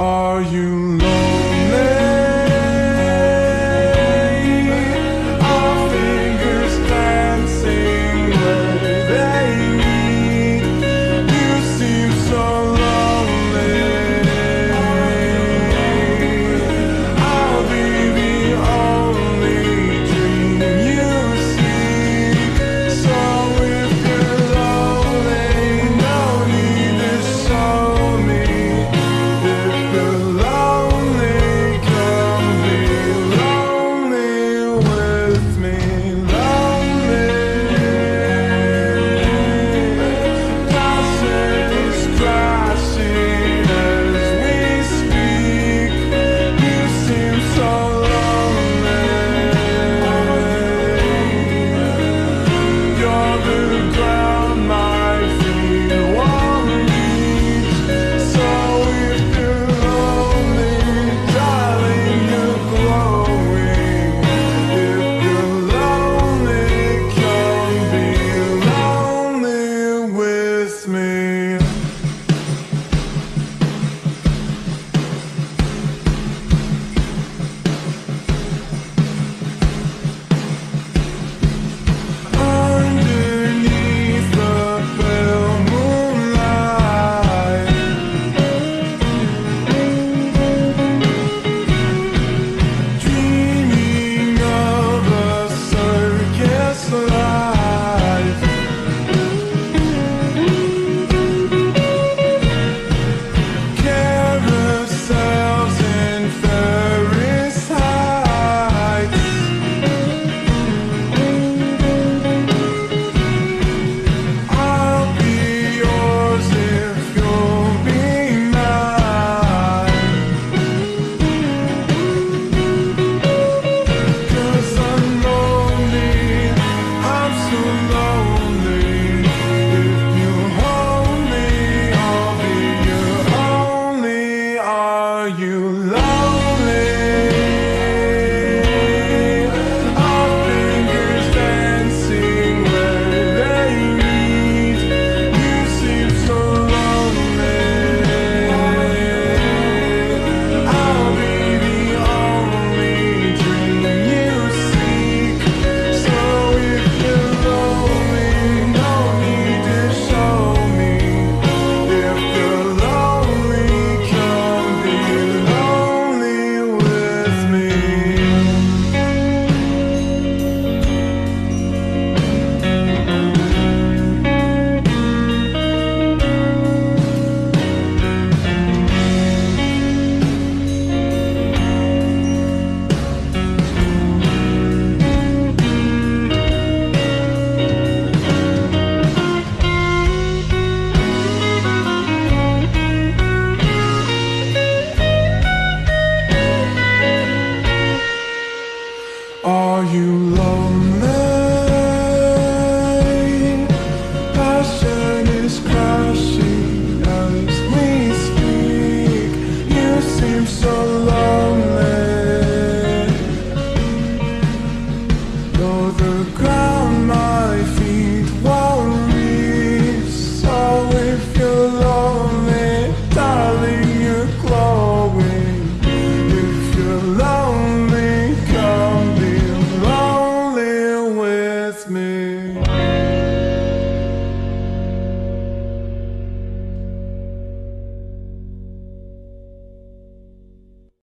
Are you me.